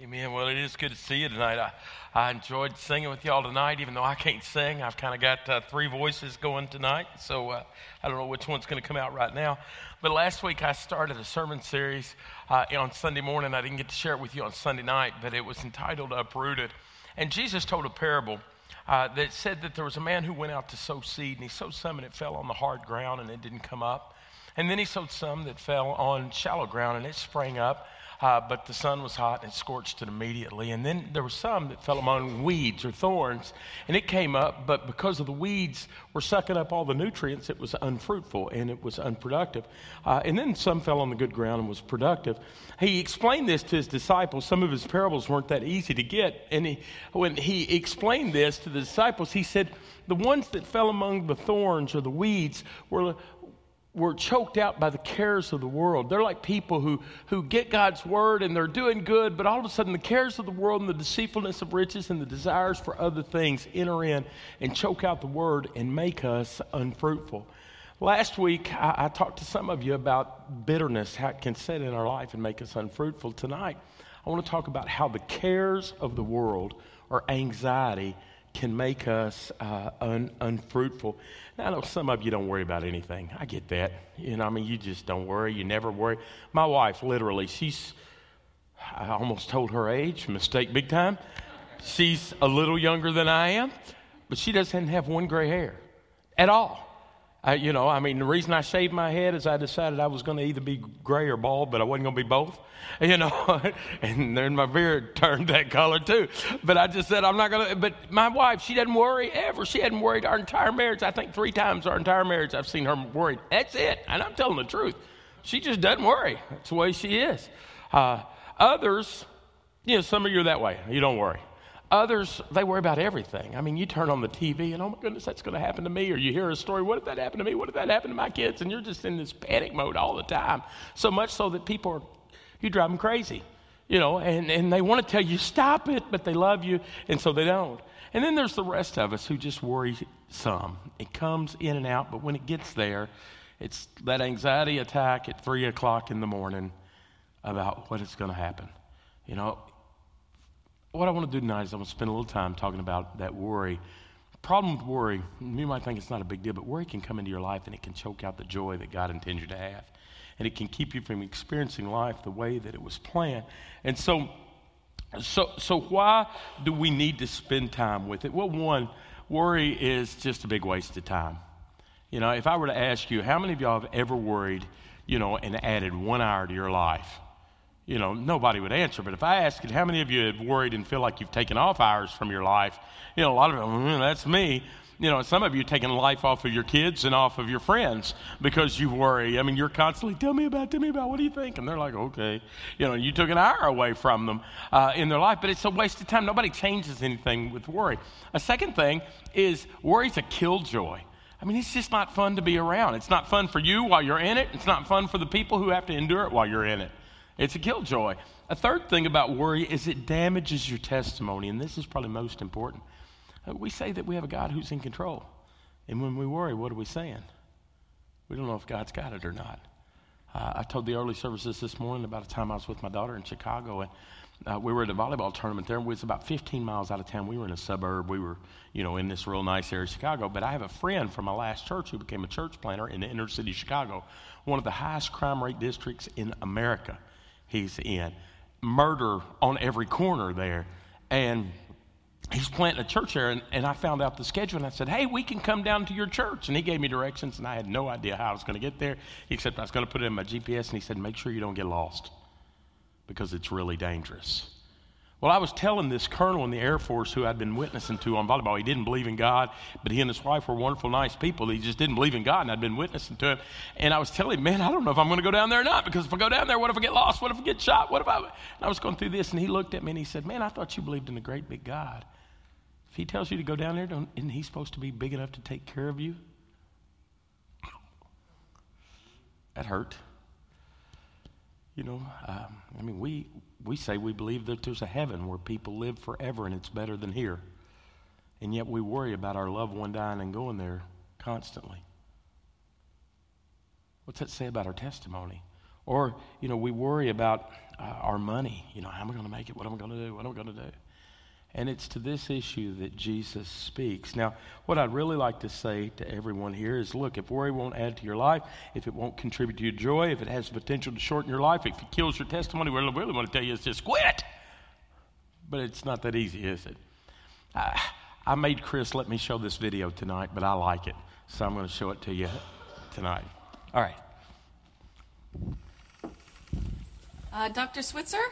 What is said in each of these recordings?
Amen. Well, it is good to see you tonight. I, I enjoyed singing with y'all tonight, even though I can't sing. I've kind of got uh, three voices going tonight, so uh, I don't know which one's going to come out right now. But last week I started a sermon series uh, on Sunday morning. I didn't get to share it with you on Sunday night, but it was entitled Uprooted. And Jesus told a parable uh, that said that there was a man who went out to sow seed, and he sowed some and it fell on the hard ground and it didn't come up. And then he sowed some that fell on shallow ground and it sprang up uh, but the sun was hot and it scorched it immediately. And then there were some that fell among weeds or thorns, and it came up, but because of the weeds were sucking up all the nutrients, it was unfruitful and it was unproductive. Uh, and then some fell on the good ground and was productive. He explained this to his disciples. Some of his parables weren't that easy to get. And he, when he explained this to the disciples, he said, The ones that fell among the thorns or the weeds were, were choked out by the cares of the world. They're like people who, who get God's word and they're doing good, but all of a sudden the cares of the world and the deceitfulness of riches and the desires for other things enter in and choke out the word and make us unfruitful. Last week, I, I talked to some of you about bitterness, how it can set in our life and make us unfruitful. Tonight, I want to talk about how the cares of the world or anxiety can make us uh, un, unfruitful. Now, I know some of you don't worry about anything. I get that. You know, I mean, you just don't worry. You never worry. My wife, literally, she's, I almost told her age, mistake big time. She's a little younger than I am, but she doesn't have one gray hair at all. I, you know, I mean, the reason I shaved my head is I decided I was going to either be gray or bald, but I wasn't going to be both. You know, and then my beard turned that color too. But I just said I'm not going to. But my wife, she doesn't worry ever. She hadn't worried our entire marriage. I think three times our entire marriage I've seen her worried. That's it, and I'm telling the truth. She just doesn't worry. That's the way she is. Uh, others, you know, some of you are that way. You don't worry. Others, they worry about everything. I mean, you turn on the TV and, oh my goodness, that's going to happen to me. Or you hear a story, what if that happened to me? What if that happened to my kids? And you're just in this panic mode all the time. So much so that people are, you drive them crazy, you know, and, and they want to tell you, stop it, but they love you, and so they don't. And then there's the rest of us who just worry some. It comes in and out, but when it gets there, it's that anxiety attack at 3 o'clock in the morning about what is going to happen. You know, what I want to do tonight is I want to spend a little time talking about that worry. Problem with worry, you might think it's not a big deal, but worry can come into your life and it can choke out the joy that God intends you to have. And it can keep you from experiencing life the way that it was planned. And so, so, so why do we need to spend time with it? Well, one, worry is just a big waste of time. You know, if I were to ask you, how many of y'all have ever worried, you know, and added one hour to your life? You know, nobody would answer. But if I asked you, how many of you have worried and feel like you've taken off hours from your life? You know, a lot of them, mm, that's me. You know, some of you taking life off of your kids and off of your friends because you worry. I mean, you're constantly, tell me about, tell me about, what do you think? And they're like, okay. You know, you took an hour away from them uh, in their life, but it's a waste of time. Nobody changes anything with worry. A second thing is worry's a killjoy. I mean, it's just not fun to be around. It's not fun for you while you're in it. It's not fun for the people who have to endure it while you're in it. It's a killjoy. A third thing about worry is it damages your testimony, and this is probably most important. Uh, we say that we have a God who's in control. And when we worry, what are we saying? We don't know if God's got it or not. Uh, I told the early services this morning about a time I was with my daughter in Chicago, and uh, we were at a volleyball tournament there. It was about 15 miles out of town. We were in a suburb. We were, you know, in this real nice area of Chicago. But I have a friend from my last church who became a church planter in the inner city of Chicago, one of the highest crime rate districts in America he's in. Murder on every corner there. And he's planting a church there. And, and I found out the schedule and I said, Hey, we can come down to your church. And he gave me directions and I had no idea how I was going to get there, except I was going to put it in my GPS. And he said, Make sure you don't get lost because it's really dangerous. Well, I was telling this colonel in the Air Force who I'd been witnessing to on volleyball. He didn't believe in God, but he and his wife were wonderful, nice people. He just didn't believe in God, and I'd been witnessing to him. And I was telling him, man, I don't know if I'm going to go down there or not, because if I go down there, what if I get lost? What if I get shot? What if I. And I was going through this, and he looked at me and he said, man, I thought you believed in a great big God. If he tells you to go down there, isn't he supposed to be big enough to take care of you? That hurt. You know, um, I mean, we, we say we believe that there's a heaven where people live forever and it's better than here. And yet we worry about our loved one dying and going there constantly. What's that say about our testimony? Or, you know, we worry about uh, our money. You know, how am I going to make it? What am I going to do? What am I going to do? And it's to this issue that Jesus speaks. Now, what I'd really like to say to everyone here is look, if worry won't add to your life, if it won't contribute to your joy, if it has the potential to shorten your life, if it kills your testimony, what I really want to tell you is just quit. But it's not that easy, is it? I, I made Chris let me show this video tonight, but I like it. So I'm going to show it to you tonight. All right. Uh, Dr. Switzer?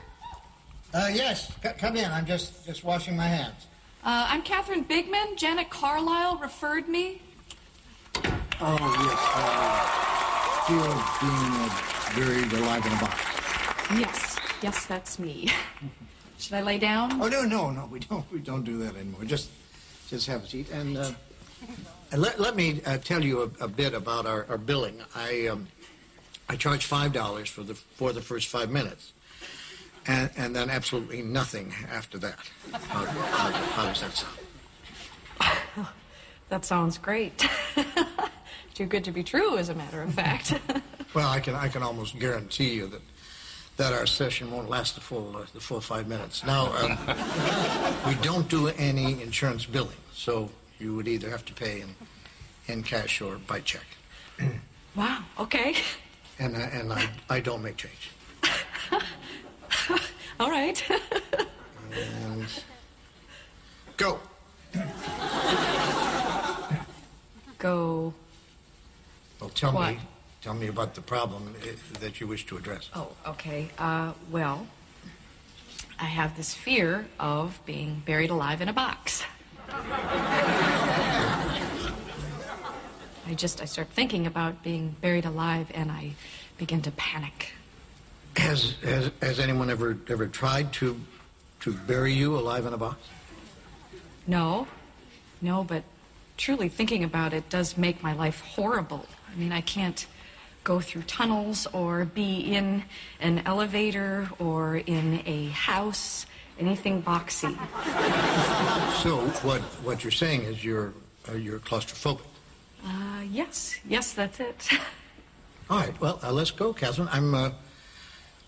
Uh, yes, C- come in. I'm just just washing my hands. Uh, I'm Catherine Bigman. Janet Carlisle referred me. Oh yes, uh, Theo being uh, buried alive in a box. Yes, yes, that's me. Should I lay down? Oh no, no, no, we don't we don't do that anymore. Just just have a seat and. Uh, and let, let me uh, tell you a, a bit about our, our billing. I um, I charge five dollars for the for the first five minutes, and and then absolutely nothing after that. How, how, how does that sound? That sounds great. Too good to be true, as a matter of fact. Well, I can I can almost guarantee you that that our session won't last the full uh, the full five minutes. Now, um, we don't do any insurance billing, so you would either have to pay in in cash or by check. wow, okay. And I, and I I don't make change. All right. And go. Go. Well, tell What? me tell me about the problem that you wish to address. Oh, okay. Uh, well, I have this fear of being buried alive in a box. I just, I start thinking about being buried alive and I begin to panic. Has has has anyone ever ever tried to to bury you alive in a box? No, no, but truly thinking about it does make my life horrible. I mean, I can't go through tunnels or be in an elevator or in a house, anything boxy. So what what you're saying is you're uh, you're claustrophobic. Uh, yes, yes, that's it. All right. Well, uh, let's go, Catherine. I'm uh,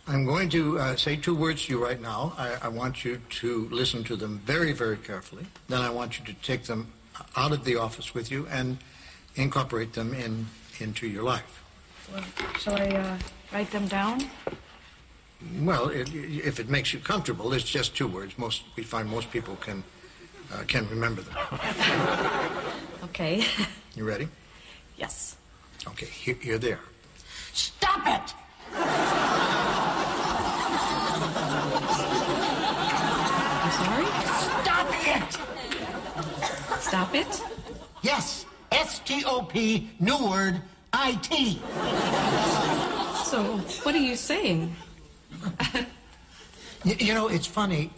I'm going to uh, say two words to you right now. I, I want you to listen to them very, very carefully. Then I want you to take them out of the office with you and incorporate them in into your life. Well, shall I uh, write them down? Well, it, if it makes you comfortable, it's just two words. Most we find most people can uh, can remember them. Okay. You ready? yes. Okay. Here, here they are. Stop it! I'm sorry? Stop it! Stop it? Yes, S T O P, new word, I T. So, what are you saying? You, you know, it's funny.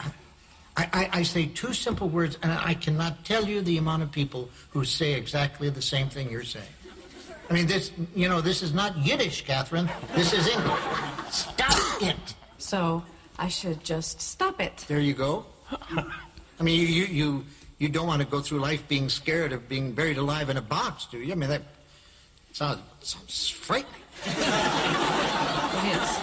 I, I, I say two simple words, and I cannot tell you the amount of people who say exactly the same thing you're saying. I mean, this, you know, this is not Yiddish, Catherine. This is English. Stop it! So, I should just stop it. There you go. I mean, you, you, you, you don't want to go through life being scared of being buried alive in a box, do you? I mean, that sounds, sounds frightening. It is.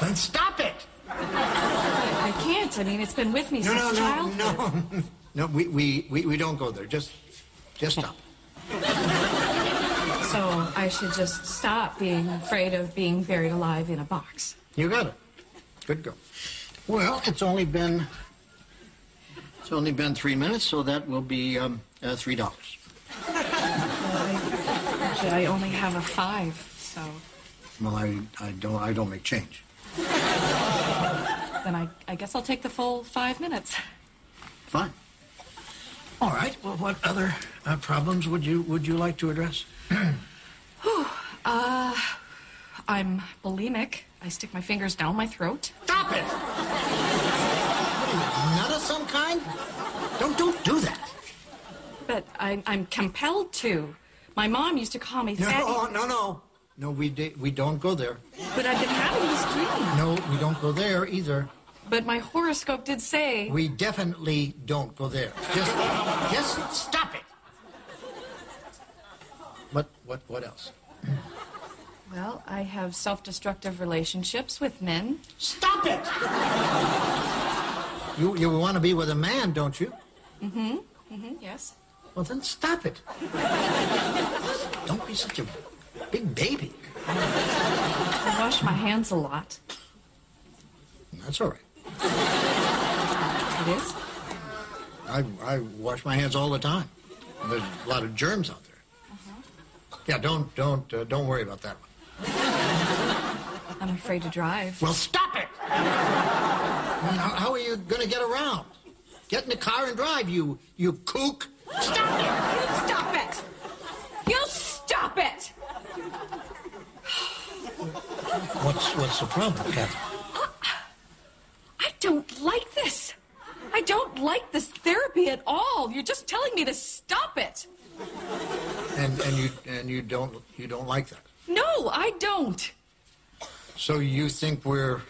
Then stop it! I can't. I mean, it's been with me No, since no, no, childhood. no. No, we, we, we, we don't go there. Just, just stop. So, I should just stop being afraid of being buried alive in a box. You got it. Good girl. Well, it's only been it's only been three minutes, so that will be um, uh, three dollars. Actually, I only have a five, so Well, I, I don't I don't make change. then I, I guess I'll take the full five minutes. Fine. All right. Well, what other uh, problems would you would you like to address? I'm bulimic. I stick my fingers down my throat. Stop it! What are you, nut of some kind? Don't don't do that. But I'm, I'm compelled to. My mom used to call me No, no, no, no. No, we we don't go there. But I've been having this dream. No, we don't go there either. But my horoscope did say. We definitely don't go there. Just, just stop it. What, what, what else? Well, I have self destructive relationships with men. Stop it! You, you want to be with a man, don't you? Mm, hmm. Mm hmm, yes. Well, then stop it. Don't be such a big baby. I wash my hands a lot. That's all right. It is? I, I wash my hands all the time. There's a lot of germs out there. Yeah, don't don't uh, don't worry about that one. I'm afraid to drive. Well, stop it! How, how are you going to get around? Get in the car and drive, you you kook. Stop it! You stop it! You stop it! What's what's the problem, Kathy? Uh, I don't like this. I don't like this therapy at all. You're just telling me to stop it. And and you and you don't you don't like that. No, I don't. So you think we're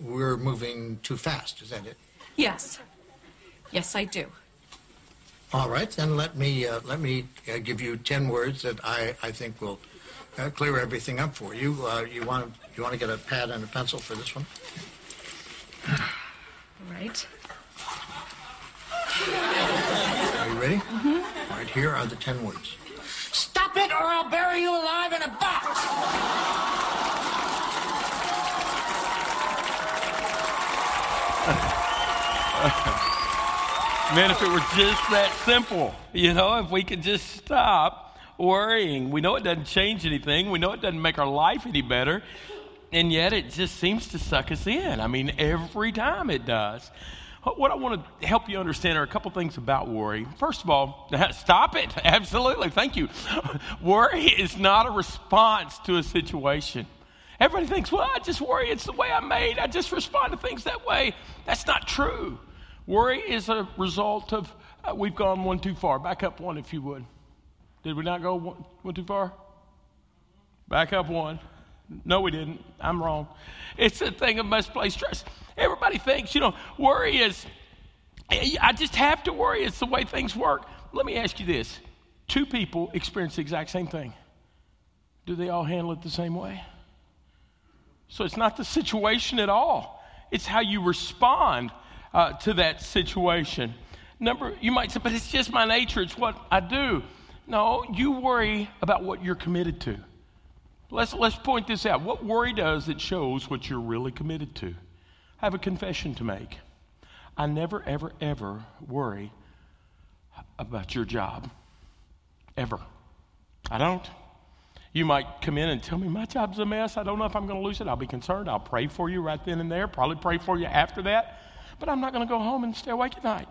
we're moving too fast? Is that it? Yes. Yes, I do. All right, then let me uh, let me uh, give you ten words that I, I think will uh, clear everything up for you. Uh, you want you want to get a pad and a pencil for this one? All right. Are you ready? Mm-hmm. All right, here are the ten words. Stop it, or I'll bury you alive in a box! Man, if it were just that simple, you know, if we could just stop worrying. We know it doesn't change anything, we know it doesn't make our life any better, and yet it just seems to suck us in. I mean, every time it does. What I want to help you understand are a couple things about worry. First of all, stop it. Absolutely. Thank you. Worry is not a response to a situation. Everybody thinks, well, I just worry. It's the way I'm made. I just respond to things that way. That's not true. Worry is a result of, uh, we've gone one too far. Back up one, if you would. Did we not go one, one too far? Back up one. No, we didn't. I'm wrong. It's a thing of misplaced stress. Everybody thinks, you know, worry is, I just have to worry. It's the way things work. Let me ask you this two people experience the exact same thing. Do they all handle it the same way? So it's not the situation at all, it's how you respond uh, to that situation. Number, you might say, but it's just my nature, it's what I do. No, you worry about what you're committed to. Let's, let's point this out. What worry does, it shows what you're really committed to. I have a confession to make. I never, ever, ever worry about your job. Ever. I don't. You might come in and tell me, my job's a mess. I don't know if I'm going to lose it. I'll be concerned. I'll pray for you right then and there, probably pray for you after that. But I'm not going to go home and stay awake at night.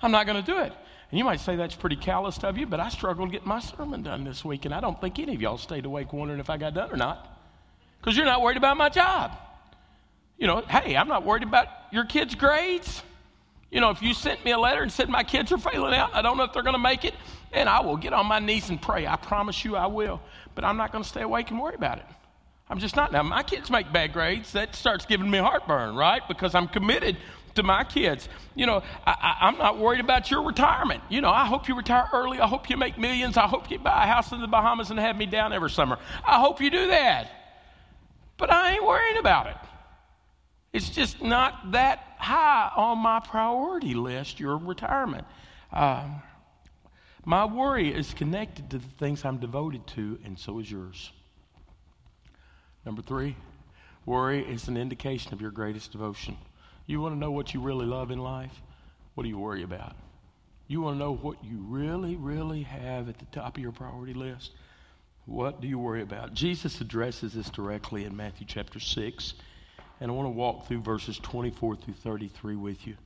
I'm not going to do it. And you might say that's pretty calloused of you, but I struggled to get my sermon done this week, and I don't think any of y'all stayed awake wondering if I got done or not. Because you're not worried about my job. You know, hey, I'm not worried about your kids' grades. You know, if you sent me a letter and said my kids are failing out, I don't know if they're going to make it, and I will get on my knees and pray. I promise you I will. But I'm not going to stay awake and worry about it. I'm just not. Now, my kids make bad grades. That starts giving me heartburn, right? Because I'm committed to my kids. You know, I, am not worried about your retirement. You know, I hope you retire early. I hope you make millions. I hope you buy a house in the Bahamas and have me down every summer. I hope you do that. But I ain't worrying about it. It's just not that high on my priority list, your retirement. Um, my worry is connected to the things I'm devoted to, and so is yours. Number three, worry is an indication of your greatest devotion. You want to know what you really love in life? What do you worry about? You want to know what you really, really have at the top of your priority list? What do you worry about? Jesus addresses this directly in Matthew chapter 6, and I want to walk through verses 24 through 33 with you.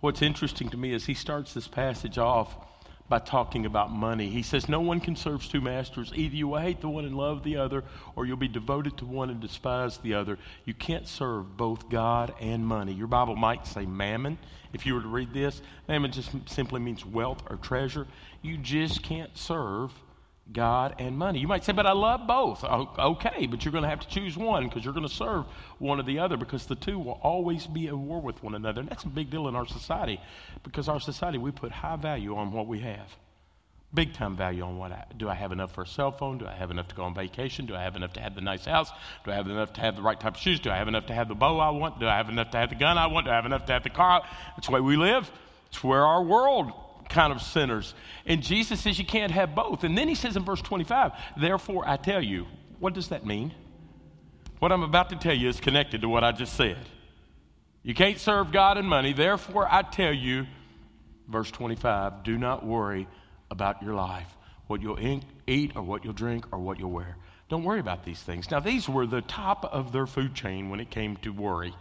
What's interesting to me is he starts this passage off by talking about money. He says, No one can serve two masters. Either you will hate the one and love the other, or you'll be devoted to one and despise the other. You can't serve both God and money. Your Bible might say mammon. If you were to read this, mammon just simply means wealth or treasure. You just can't serve God and money. You might say, but I love both. Okay, but you're going to have to choose one because you're going to serve one or the other because the two will always be at war with one another. And that's a big deal in our society because our society, we put high value on what we have Big time value on what I, do I have enough for a cell phone? Do I have enough to go on vacation? Do I have enough to have the nice house? Do I have enough to have the right type of shoes? Do I have enough to have the bow I want? Do I have enough to have the gun I want? Do I have enough to have the car? That's the way we live. It's where our world kind of sinners. And Jesus says you can't have both. And then he says in verse 25, therefore I tell you, what does that mean? What I'm about to tell you is connected to what I just said. You can't serve God and money. Therefore I tell you, verse 25, do not worry about your life, what you'll eat or what you'll drink or what you'll wear. Don't worry about these things. Now, these were the top of their food chain when it came to worry.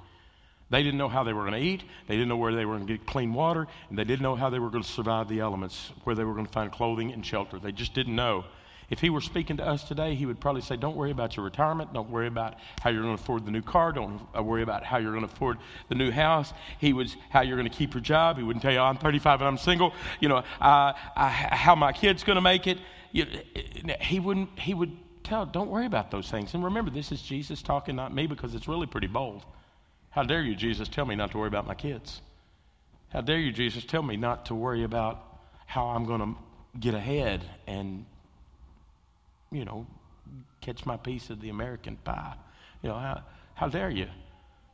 They didn't know how they were going to eat. They didn't know where they were going to get clean water. And they didn't know how they were going to survive the elements, where they were going to find clothing and shelter. They just didn't know. If he were speaking to us today, he would probably say, Don't worry about your retirement. Don't worry about how you're going to afford the new car. Don't uh, worry about how you're going to afford the new house. He was how you're going to keep your job. He wouldn't tell you, oh, I'm 35 and I'm single. You know, uh, I, how my kid's going to make it. You, he, wouldn't, he would tell, Don't worry about those things. And remember, this is Jesus talking, not me, because it's really pretty bold. How dare you, Jesus, tell me not to worry about my kids? How dare you, Jesus, tell me not to worry about how I'm going to get ahead and you know, catch my piece of the American pie. You know, how, how dare you?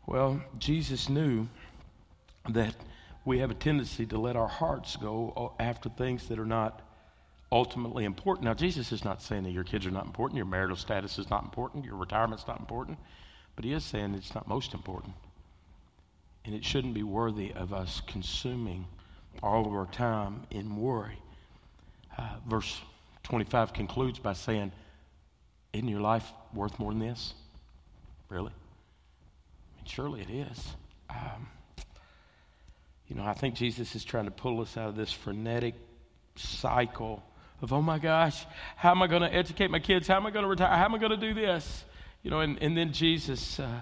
Well, Jesus knew that we have a tendency to let our hearts go after things that are not ultimately important. Now, Jesus is not saying that your kids are not important, your marital status is not important, your retirement's not important, but He is saying it's not most important. And it shouldn't be worthy of us consuming all of our time in worry. Uh, verse 25 concludes by saying, Isn't your life worth more than this? Really? I mean, surely it is. Um, you know, I think Jesus is trying to pull us out of this frenetic cycle of, oh my gosh, how am I going to educate my kids? How am I going to retire? How am I going to do this? You know, and, and then Jesus, uh,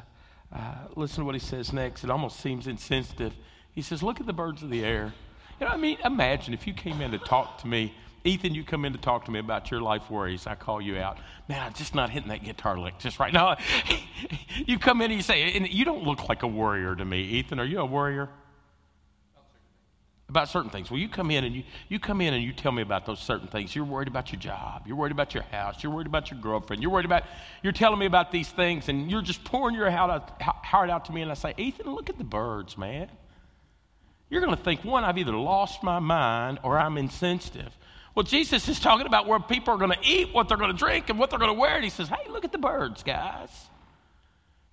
uh, listen to what he says next. It almost seems insensitive. He says, Look at the birds of the air. You know, I mean, imagine if you came in to talk to me Ethan, you come in to talk to me about your life worries. I call you out. Man, I'm just not hitting that guitar lick just right now. you come in and you say, and you don't look like a worrier to me. Ethan, are you a worrier? About certain things. Well, you come in and you, you come in and you tell me about those certain things. You're worried about your job. You're worried about your house. You're worried about your girlfriend. You're worried about, you're telling me about these things and you're just pouring your heart out, to me. And I say, Ethan, look at the birds, man. You're going to think, one, I've either lost my mind or I'm insensitive. Well, Jesus is talking about where people are going to eat, what they're going to drink, and what they're going to wear. And he says, Hey, look at the birds, guys.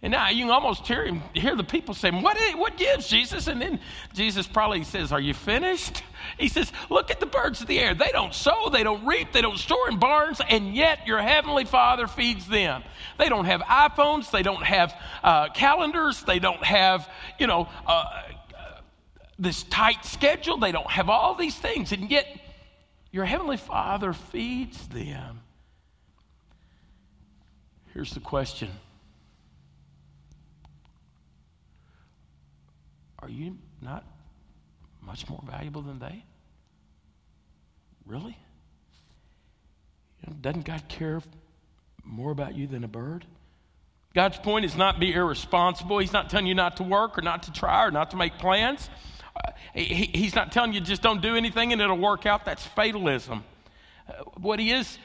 And now you can almost hear him, hear the people saying, what, what gives, Jesus? And then Jesus probably says, Are you finished? He says, Look at the birds of the air. They don't sow, they don't reap, they don't store in barns, and yet your heavenly Father feeds them. They don't have iPhones, they don't have uh, calendars, they don't have, you know, uh, this tight schedule, they don't have all these things, and yet your Heavenly Father feeds them. Here's the question Are you not much more valuable than they? Really? Doesn't God care more about you than a bird? God's point is not be irresponsible. He's not telling you not to work or not to try or not to make plans. Uh, he, he's not telling you just don't do anything and it'll work out. That's fatalism. Uh, what he is,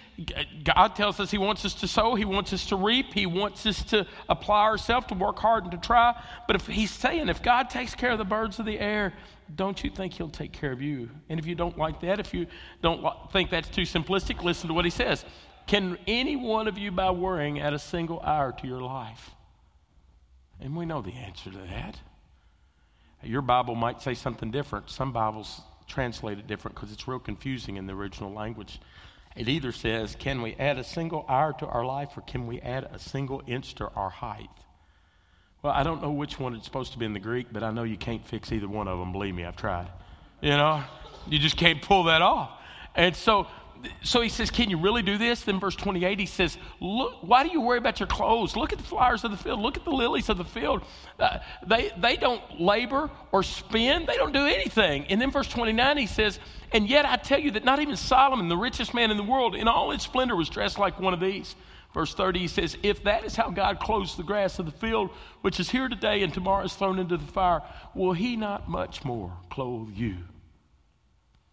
God tells us He wants us to sow, He wants us to reap, He wants us to apply ourselves, to work hard and to try. But if He's saying, if God takes care of the birds of the air, don't you think He'll take care of you? And if you don't like that, if you don't think that's too simplistic, listen to what He says. Can any one of you, by worrying, add a single hour to your life? And we know the answer to that. Your Bible might say something different. Some Bibles translate it different because it's real confusing in the original language. It either says, Can we add a single hour to our life or can we add a single inch to our height? Well, I don't know which one it's supposed to be in the Greek, but I know you can't fix either one of them. Believe me, I've tried. You know, you just can't pull that off. And so so he says, Can you really do this? Then verse 28, he says, Look, why do you worry about your clothes? Look at the flowers of the field. Look at the lilies of the field. Uh, they, they don't labor or spin, they don't do anything. And then verse 29, he says, And yet I tell you that not even Solomon, the richest man in the world, in all its splendor, was dressed like one of these. Verse 30, he says, If that is how God clothes the grass of the field, which is here today and tomorrow is thrown into the fire, will he not much more clothe you?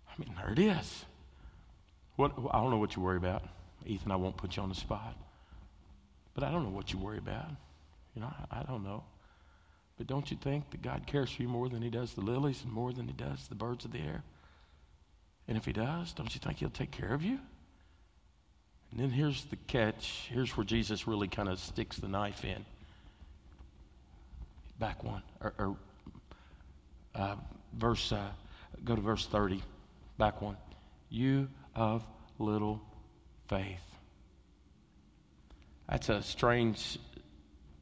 I mean, there it is. What, I don't know what you worry about. Ethan, I won't put you on the spot. But I don't know what you worry about. You know, I, I don't know. But don't you think that God cares for you more than He does the lilies and more than He does the birds of the air? And if He does, don't you think He'll take care of you? And then here's the catch. Here's where Jesus really kind of sticks the knife in. Back one, or, or uh, verse. Uh, go to verse thirty. Back one. You of little faith. That's a strange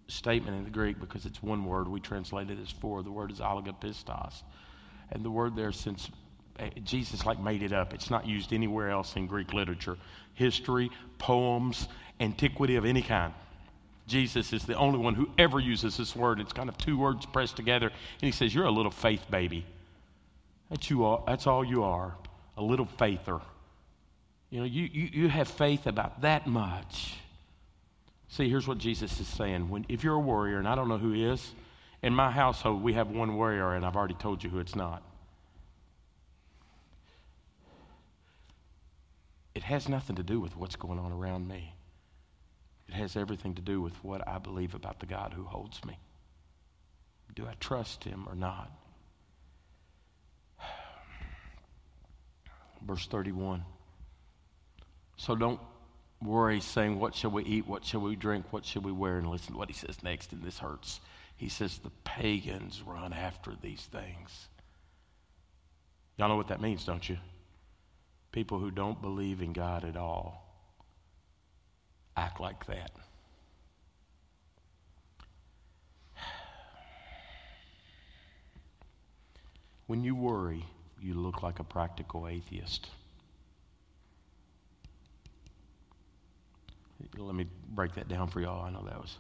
statement in the Greek because it's one word. We translate it as four. The word is oligopistos. And the word there, since eh, Jesus like made it up, it's not used anywhere else in Greek literature, history, poems, antiquity of any kind. Jesus is the only one who ever uses this word. It's kind of two words pressed together. And he says, You're a little faith baby. That's, you all, that's all you are, a little faither. You know, you, you, you have faith about that much. See, here's what Jesus is saying. When, if you're a warrior, and I don't know who is, in my household, we have one warrior, and I've already told you who it's not. It has nothing to do with what's going on around me. It has everything to do with what I believe about the God who holds me. Do I trust him or not? Verse 31. So don't worry saying, What shall we eat? What shall we drink? What shall we wear? And listen to what he says next, and this hurts. He says, The pagans run after these things. Y'all know what that means, don't you? People who don't believe in God at all act like that. When you worry, you look like a practical atheist. Let me break that down for y'all. I know that was.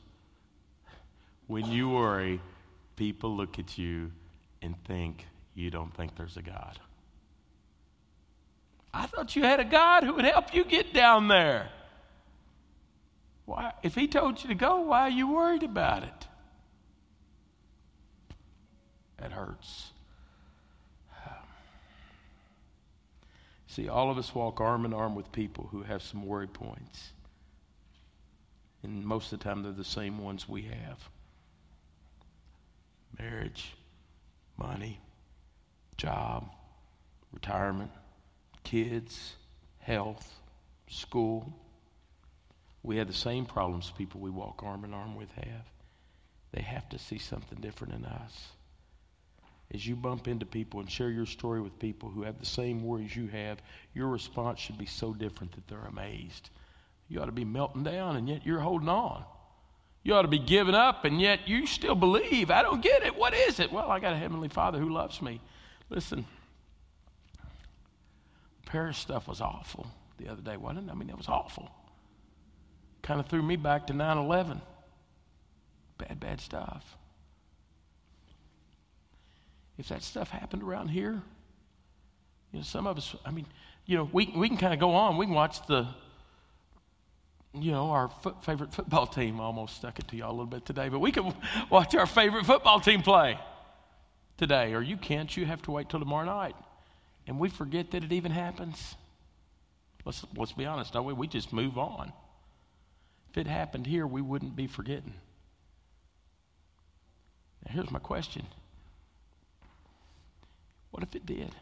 When you worry, people look at you and think you don't think there's a God. I thought you had a God who would help you get down there. Why, if He told you to go, why are you worried about it? That hurts. See, all of us walk arm in arm with people who have some worry points. And most of the time, they're the same ones we have marriage, money, job, retirement, kids, health, school. We have the same problems people we walk arm in arm with have. They have to see something different in us. As you bump into people and share your story with people who have the same worries you have, your response should be so different that they're amazed. You ought to be melting down, and yet you're holding on. You ought to be giving up, and yet you still believe. I don't get it. What is it? Well, I got a Heavenly Father who loves me. Listen, Paris stuff was awful the other day, wasn't it? I mean, it was awful. Kind of threw me back to 9 11. Bad, bad stuff. If that stuff happened around here, you know, some of us, I mean, you know, we, we can kind of go on. We can watch the you know, our favorite football team. I almost stuck it to y'all a little bit today, but we can watch our favorite football team play today. Or you can't. You have to wait till tomorrow night. And we forget that it even happens. Let's, let's be honest, don't we? We just move on. If it happened here, we wouldn't be forgetting. Now, here's my question What if it did?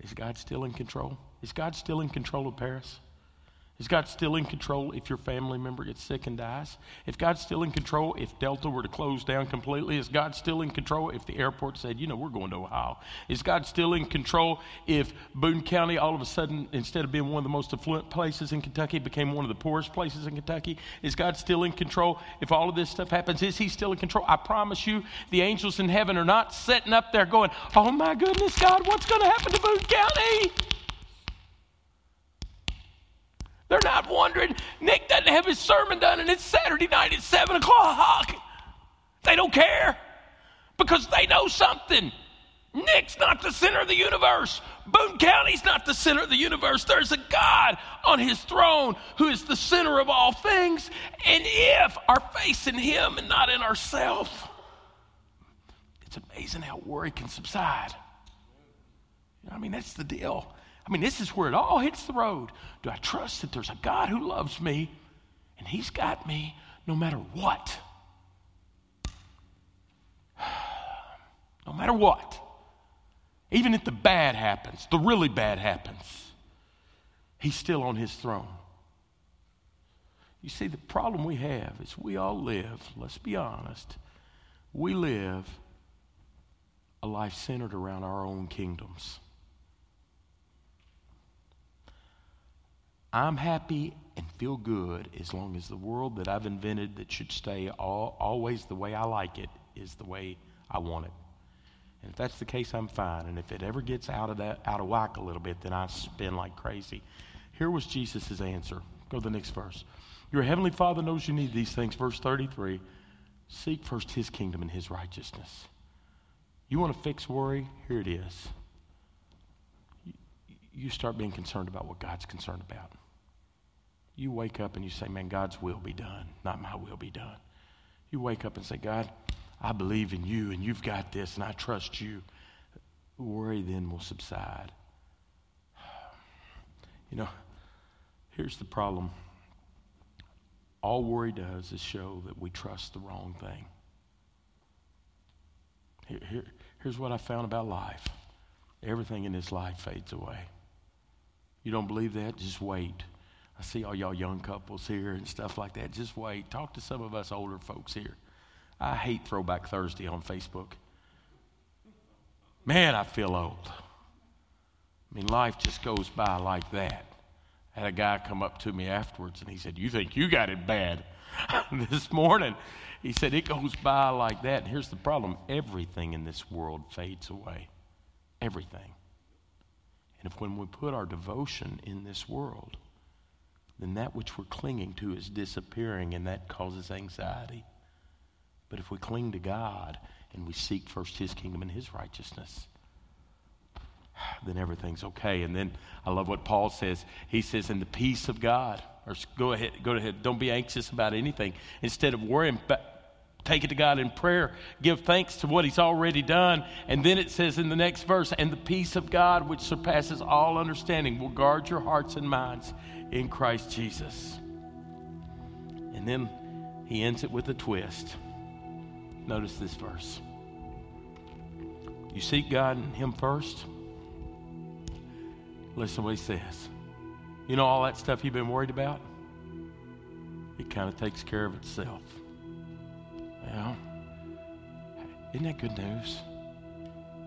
Is God still in control? Is God still in control of Paris? Is God still in control if your family member gets sick and dies? If God's still in control if Delta were to close down completely? Is God still in control if the airport said, you know, we're going to Ohio? Is God still in control if Boone County all of a sudden, instead of being one of the most affluent places in Kentucky, became one of the poorest places in Kentucky? Is God still in control if all of this stuff happens? Is He still in control? I promise you, the angels in heaven are not sitting up there going, oh my goodness, God, what's going to happen to Boone County? They're not wondering. Nick doesn't have his sermon done and it's Saturday night at 7 o'clock. They don't care because they know something. Nick's not the center of the universe. Boone County's not the center of the universe. There's a God on his throne who is the center of all things. And if our faith in him and not in ourselves, it's amazing how worry can subside. I mean, that's the deal. I mean, this is where it all hits the road. Do I trust that there's a God who loves me and He's got me no matter what? no matter what. Even if the bad happens, the really bad happens, He's still on His throne. You see, the problem we have is we all live, let's be honest, we live a life centered around our own kingdoms. I'm happy and feel good as long as the world that I've invented that should stay all, always the way I like it is the way I want it. And if that's the case, I'm fine. And if it ever gets out of that out of whack a little bit, then I spin like crazy. Here was Jesus' answer. Go to the next verse. Your heavenly Father knows you need these things. Verse 33 Seek first his kingdom and his righteousness. You want to fix worry? Here it is. You start being concerned about what God's concerned about. You wake up and you say, Man, God's will be done, not my will be done. You wake up and say, God, I believe in you and you've got this and I trust you. Worry then will subside. You know, here's the problem. All worry does is show that we trust the wrong thing. Here, here, here's what I found about life everything in this life fades away. You don't believe that? Just wait. I see all y'all young couples here and stuff like that. Just wait. Talk to some of us older folks here. I hate Throwback Thursday on Facebook. Man, I feel old. I mean, life just goes by like that. I had a guy come up to me afterwards and he said, You think you got it bad this morning? He said, It goes by like that. And here's the problem everything in this world fades away. Everything. And if when we put our devotion in this world, then that which we're clinging to is disappearing and that causes anxiety. But if we cling to God and we seek first His kingdom and His righteousness, then everything's okay. And then I love what Paul says. He says, "In the peace of God," or go ahead, go ahead. Don't be anxious about anything. Instead of worrying, take it to God in prayer. Give thanks to what He's already done. And then it says in the next verse, "And the peace of God, which surpasses all understanding, will guard your hearts and minds in Christ Jesus. And then he ends it with a twist. Notice this verse. You seek God and Him first. Listen to what He says. You know all that stuff you've been worried about? It kind of takes care of itself. Well, isn't that good news?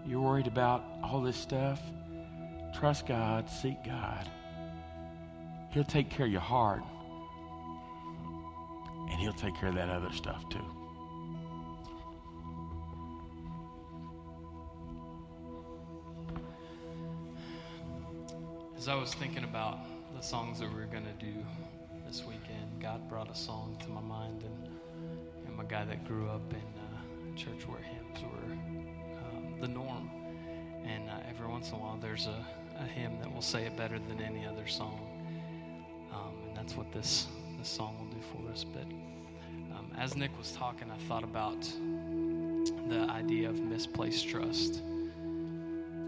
You're worried about all this stuff? Trust God, seek God. He'll take care of your heart. And He'll take care of that other stuff too. As I was thinking about the songs that we are going to do this weekend, God brought a song to my mind. And guy that grew up in a church where hymns were um, the norm. And uh, every once in a while, there's a, a hymn that will say it better than any other song Um, and that's what this, this song will do for us. But um, as Nick was talking, I thought about the idea of misplaced trust.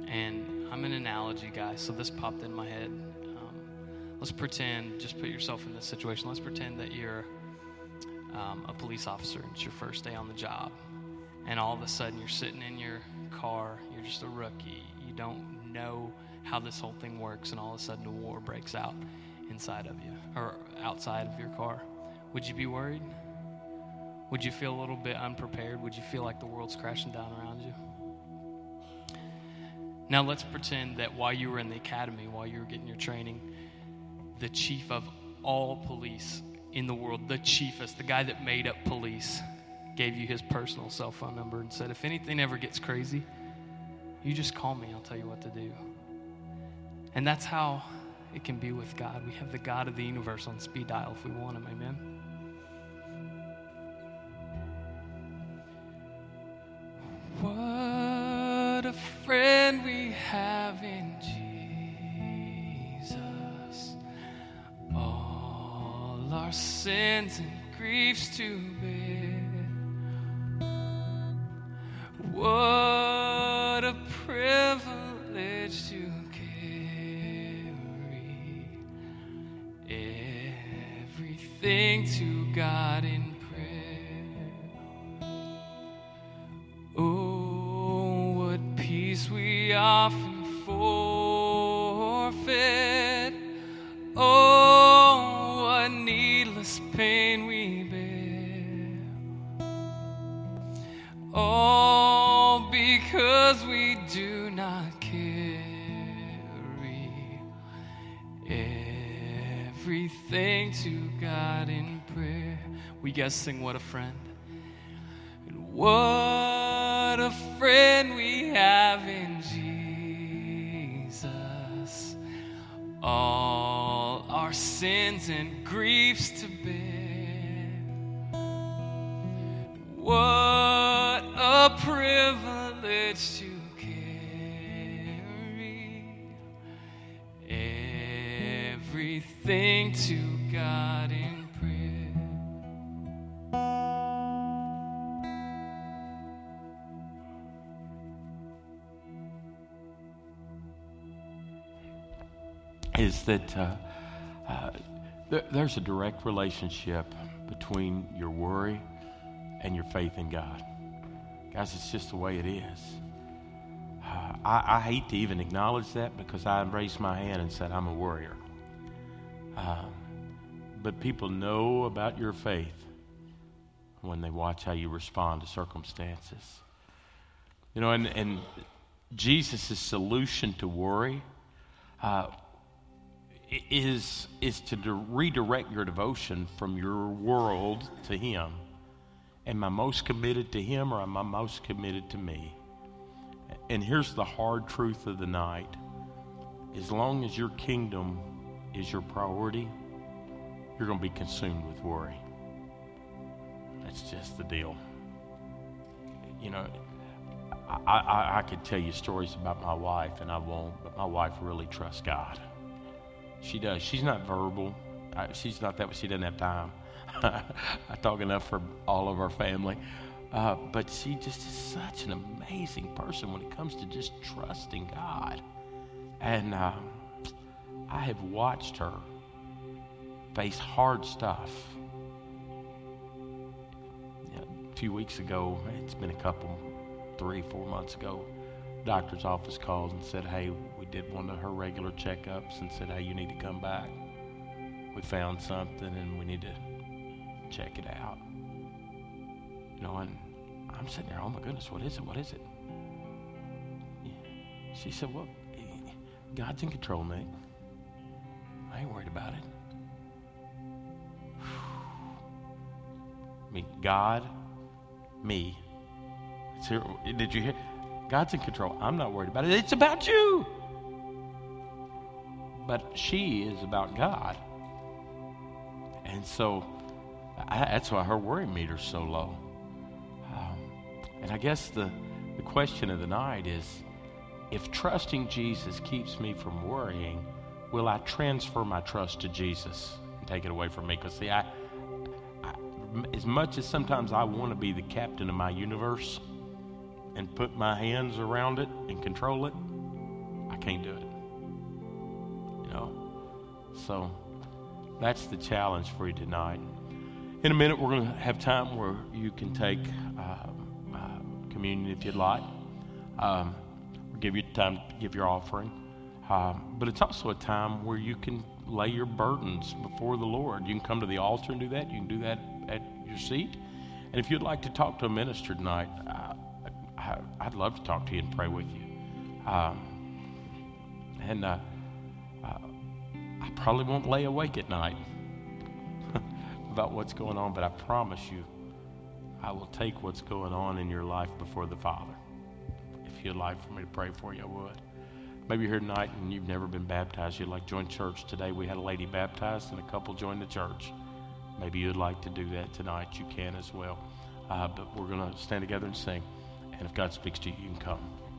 And I'm an analogy guy, so this popped in my head. Um, let's pretend, just put yourself in this situation. Let's pretend that you're um, a police officer it's your first day on the job. And all of a sudden, you're sitting in your car, you're just a rookie, you don't know how this whole thing works, and all of a sudden, a war breaks out inside of you or outside of your car, would you be worried? Would you feel a little bit unprepared? Would you feel like the world's crashing down around you? Now, let's pretend that while you were in the academy, while you were getting your training, the chief of all police in the world, the chiefest, the guy that made up police, gave you his personal cell phone number and said, If anything ever gets crazy, you just call me, I'll tell you what to do. And that's how it can be with God. We have the God of the universe on speed dial if we want Him. Amen. What a friend we have in Jesus. our sins and griefs to bear. What a privilege to carry everything to God in All because we do not carry everything to God in prayer. We guys sing What a Friend. And what a friend we have in Jesus. All our sins and griefs that uh, uh, there, there's a direct relationship between your worry and your faith in God. Guys, it's just the way it is. Uh, I, I hate to even acknowledge that because I raised my hand and said, I'm a worrier. Um, but people know about your faith when they watch how you respond to circumstances. You know, and, and Jesus' solution to worry uh, is, is to de- redirect your devotion from your world to Him. Am I most committed to Him or am I most committed to me? And here's the hard truth of the night as long as your kingdom is your priority, you're going to be consumed with worry. That's just the deal. You know, I, I, I could tell you stories about my wife, and I won't, but my wife really trusts God. She does. She's not verbal. I, she's not that. She doesn't have time. I talk enough for all of our family. Uh, but she just is such an amazing person when it comes to just trusting God. And uh, I have watched her face hard stuff. Yeah, a few weeks ago, it's been a couple, three, four months ago, doctor's office called and said, hey, we did one of her regular checkups and said, hey, you need to come back. We found something and we need to check it out. You know, and I'm sitting there, oh my goodness, what is it? What is it? She said, well, God's in control, Nick. I ain't worried about it. I mean, God, me. Did you hear? God's in control. I'm not worried about it. It's about you. But she is about God. And so I, that's why her worry meter's so low. Um, and I guess the, the question of the night is if trusting Jesus keeps me from worrying, will I transfer my trust to Jesus and take it away from me? Because, see, I, I, as much as sometimes I want to be the captain of my universe and put my hands around it and control it, I can't do it. You know? So that's the challenge for you tonight. In a minute, we're going to have time where you can take uh, uh, communion if you'd like. Um, we'll give you time to give your offering. Um, but it's also a time where you can lay your burdens before the Lord. You can come to the altar and do that. You can do that at your seat. And if you'd like to talk to a minister tonight, uh, I, would love to talk to you and pray with you. Um, and uh, uh, I probably won't lay awake at night about what's going on, but I promise you, I will take what's going on in your life before the Father. If you'd like for me to pray for you, I would. Maybe you're here tonight and you've never been baptized. You'd like to join church today. We had a lady baptized and a couple joined the church. Maybe you'd like to do that tonight. You can as well. Uh, but we're going to stand together and sing. And if God speaks to you, you can come.